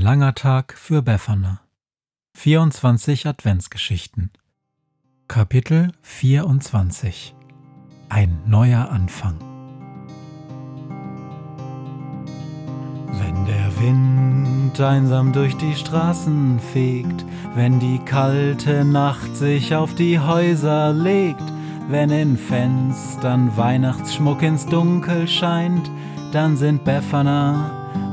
langer Tag für Befana. 24 Adventsgeschichten. Kapitel 24. Ein neuer Anfang. Wenn der Wind einsam durch die Straßen fegt, wenn die kalte Nacht sich auf die Häuser legt, wenn in Fenstern Weihnachtsschmuck ins Dunkel scheint, dann sind Befana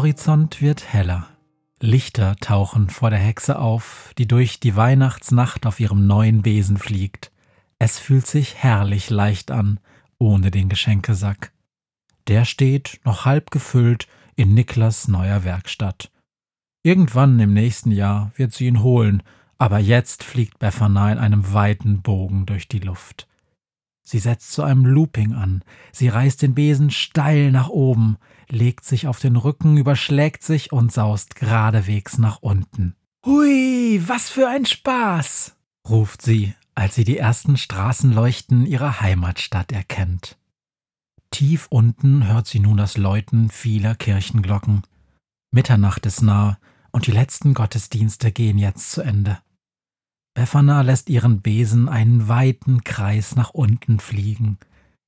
Horizont wird heller. Lichter tauchen vor der Hexe auf, die durch die Weihnachtsnacht auf ihrem neuen Besen fliegt. Es fühlt sich herrlich leicht an, ohne den Geschenkesack. Der steht, noch halb gefüllt, in Niklas neuer Werkstatt. Irgendwann im nächsten Jahr wird sie ihn holen, aber jetzt fliegt Befana in einem weiten Bogen durch die Luft. Sie setzt zu einem Looping an, sie reißt den Besen steil nach oben, legt sich auf den Rücken, überschlägt sich und saust geradewegs nach unten. Hui, was für ein Spaß! ruft sie, als sie die ersten Straßenleuchten ihrer Heimatstadt erkennt. Tief unten hört sie nun das Läuten vieler Kirchenglocken. Mitternacht ist nah, und die letzten Gottesdienste gehen jetzt zu Ende. Befana lässt ihren Besen einen weiten Kreis nach unten fliegen.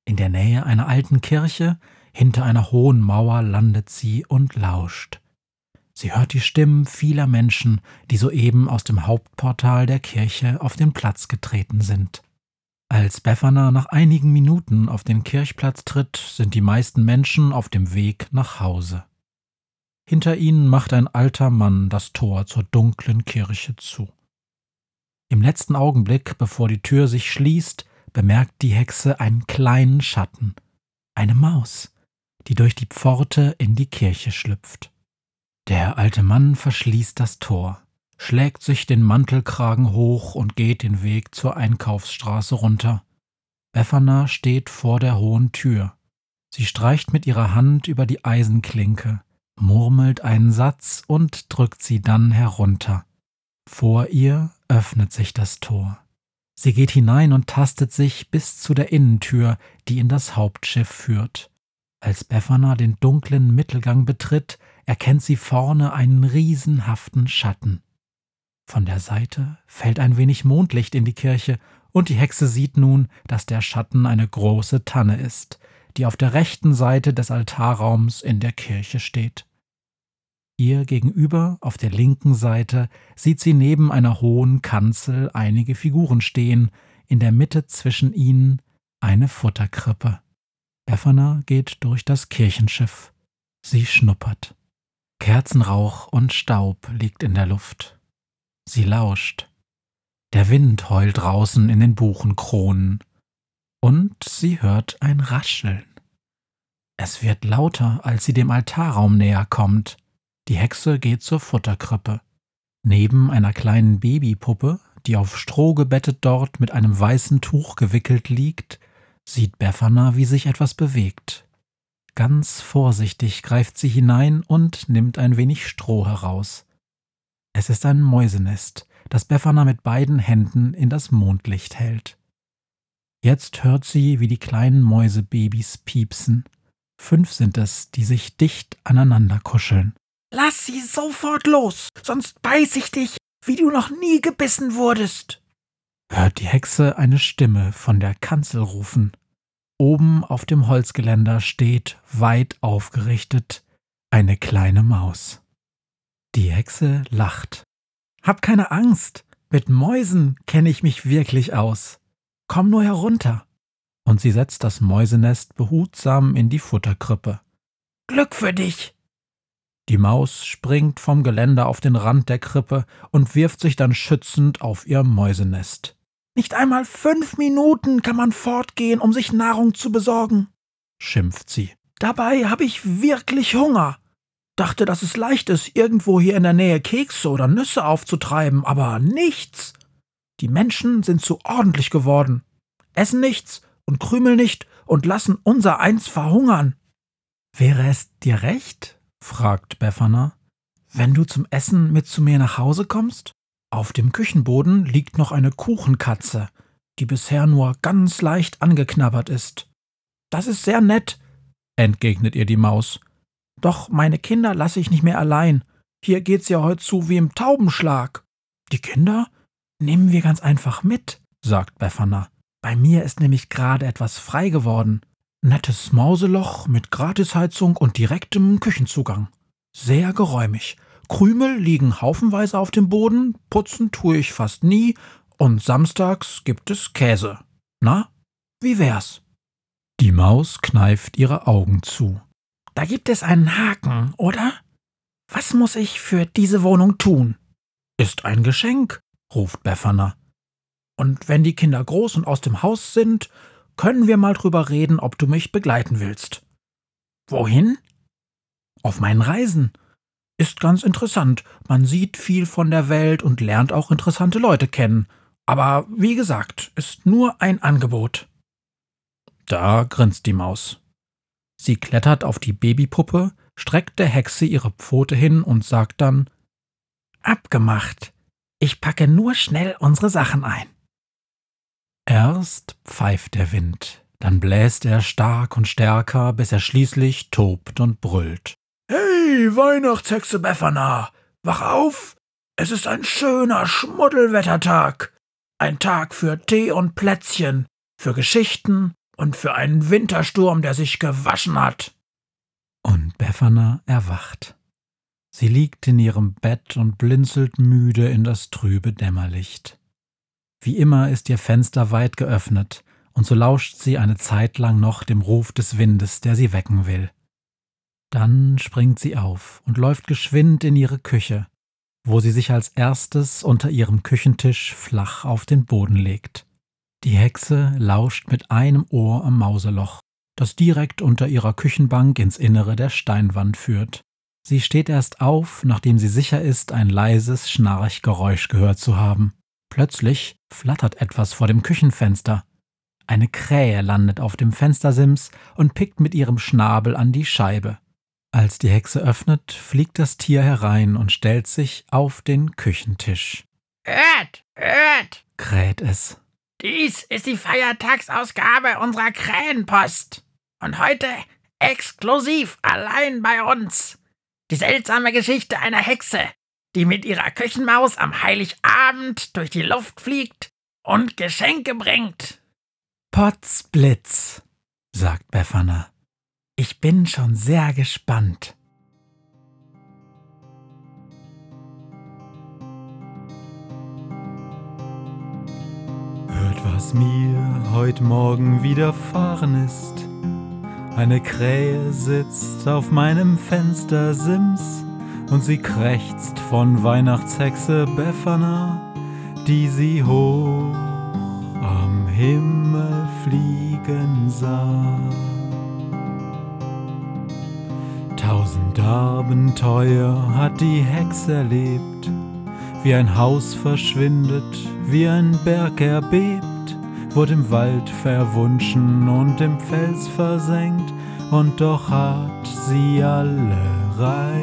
In der Nähe einer alten Kirche hinter einer hohen Mauer landet sie und lauscht. Sie hört die Stimmen vieler Menschen, die soeben aus dem Hauptportal der Kirche auf den Platz getreten sind. Als Befana nach einigen Minuten auf den Kirchplatz tritt, sind die meisten Menschen auf dem Weg nach Hause. Hinter ihnen macht ein alter Mann das Tor zur dunklen Kirche zu. Im letzten Augenblick, bevor die Tür sich schließt, bemerkt die Hexe einen kleinen Schatten, eine Maus die durch die Pforte in die Kirche schlüpft. Der alte Mann verschließt das Tor, schlägt sich den Mantelkragen hoch und geht den Weg zur Einkaufsstraße runter. Befana steht vor der hohen Tür. Sie streicht mit ihrer Hand über die Eisenklinke, murmelt einen Satz und drückt sie dann herunter. Vor ihr öffnet sich das Tor. Sie geht hinein und tastet sich bis zu der Innentür, die in das Hauptschiff führt. Als Befana den dunklen Mittelgang betritt, erkennt sie vorne einen riesenhaften Schatten. Von der Seite fällt ein wenig Mondlicht in die Kirche, und die Hexe sieht nun, dass der Schatten eine große Tanne ist, die auf der rechten Seite des Altarraums in der Kirche steht. Ihr gegenüber, auf der linken Seite, sieht sie neben einer hohen Kanzel einige Figuren stehen, in der Mitte zwischen ihnen eine Futterkrippe. Befana geht durch das Kirchenschiff. Sie schnuppert. Kerzenrauch und Staub liegt in der Luft. Sie lauscht. Der Wind heult draußen in den Buchenkronen. Und sie hört ein Rascheln. Es wird lauter, als sie dem Altarraum näher kommt. Die Hexe geht zur Futterkrippe. Neben einer kleinen Babypuppe, die auf Stroh gebettet dort mit einem weißen Tuch gewickelt liegt, sieht Befana, wie sich etwas bewegt. Ganz vorsichtig greift sie hinein und nimmt ein wenig Stroh heraus. Es ist ein Mäusenest, das Befana mit beiden Händen in das Mondlicht hält. Jetzt hört sie, wie die kleinen Mäusebabys piepsen. Fünf sind es, die sich dicht aneinander kuscheln. Lass sie sofort los, sonst beiß ich dich, wie du noch nie gebissen wurdest hört die Hexe eine Stimme von der Kanzel rufen. Oben auf dem Holzgeländer steht, weit aufgerichtet, eine kleine Maus. Die Hexe lacht. Hab keine Angst. Mit Mäusen kenne ich mich wirklich aus. Komm nur herunter. Und sie setzt das Mäusenest behutsam in die Futterkrippe. Glück für dich. Die Maus springt vom Geländer auf den Rand der Krippe und wirft sich dann schützend auf ihr Mäusenest. Nicht einmal fünf Minuten kann man fortgehen, um sich Nahrung zu besorgen, schimpft sie. Dabei habe ich wirklich Hunger. Dachte, dass es leicht ist, irgendwo hier in der Nähe Kekse oder Nüsse aufzutreiben, aber nichts. Die Menschen sind zu ordentlich geworden, essen nichts und krümeln nicht und lassen unser eins verhungern. Wäre es dir recht, fragt Befana, wenn du zum Essen mit zu mir nach Hause kommst? Auf dem Küchenboden liegt noch eine Kuchenkatze, die bisher nur ganz leicht angeknabbert ist. Das ist sehr nett, entgegnet ihr die Maus. Doch meine Kinder lasse ich nicht mehr allein. Hier geht's ja heute zu wie im Taubenschlag. Die Kinder nehmen wir ganz einfach mit, sagt Befana. Bei mir ist nämlich gerade etwas frei geworden. Nettes Mauseloch mit Gratisheizung und direktem Küchenzugang. Sehr geräumig. Krümel liegen haufenweise auf dem Boden, putzen tue ich fast nie, und samstags gibt es Käse. Na, wie wär's? Die Maus kneift ihre Augen zu. Da gibt es einen Haken, oder? Was muss ich für diese Wohnung tun? Ist ein Geschenk, ruft Befana. Und wenn die Kinder groß und aus dem Haus sind, können wir mal drüber reden, ob du mich begleiten willst. Wohin? Auf meinen Reisen. Ist ganz interessant. Man sieht viel von der Welt und lernt auch interessante Leute kennen. Aber wie gesagt, ist nur ein Angebot. Da grinst die Maus. Sie klettert auf die Babypuppe, streckt der Hexe ihre Pfote hin und sagt dann Abgemacht. Ich packe nur schnell unsere Sachen ein. Erst pfeift der Wind, dann bläst er stark und stärker, bis er schließlich tobt und brüllt. Hey, Weihnachtshexe Befana, wach auf! Es ist ein schöner Schmuddelwettertag. Ein Tag für Tee und Plätzchen, für Geschichten und für einen Wintersturm, der sich gewaschen hat. Und Befana erwacht. Sie liegt in ihrem Bett und blinzelt müde in das trübe Dämmerlicht. Wie immer ist ihr Fenster weit geöffnet, und so lauscht sie eine Zeit lang noch dem Ruf des Windes, der sie wecken will. Dann springt sie auf und läuft geschwind in ihre Küche, wo sie sich als erstes unter ihrem Küchentisch flach auf den Boden legt. Die Hexe lauscht mit einem Ohr am Mauseloch, das direkt unter ihrer Küchenbank ins Innere der Steinwand führt. Sie steht erst auf, nachdem sie sicher ist, ein leises Schnarchgeräusch gehört zu haben. Plötzlich flattert etwas vor dem Küchenfenster. Eine Krähe landet auf dem Fenstersims und pickt mit ihrem Schnabel an die Scheibe. Als die Hexe öffnet, fliegt das Tier herein und stellt sich auf den Küchentisch. Hört, hört, kräht es. Dies ist die Feiertagsausgabe unserer Krähenpost. Und heute exklusiv allein bei uns. Die seltsame Geschichte einer Hexe, die mit ihrer Küchenmaus am Heiligabend durch die Luft fliegt und Geschenke bringt. Potzblitz, sagt Befana. Ich bin schon sehr gespannt. Hört, was mir heute Morgen widerfahren ist. Eine Krähe sitzt auf meinem Fenstersims und sie krächzt von Weihnachtshexe Befana, die sie hoch am Himmel fliegen sah. Tausend Abenteuer hat die Hexe erlebt, wie ein Haus verschwindet, wie ein Berg erbebt, wurde im Wald verwunschen und im Fels versenkt, und doch hat sie alle reich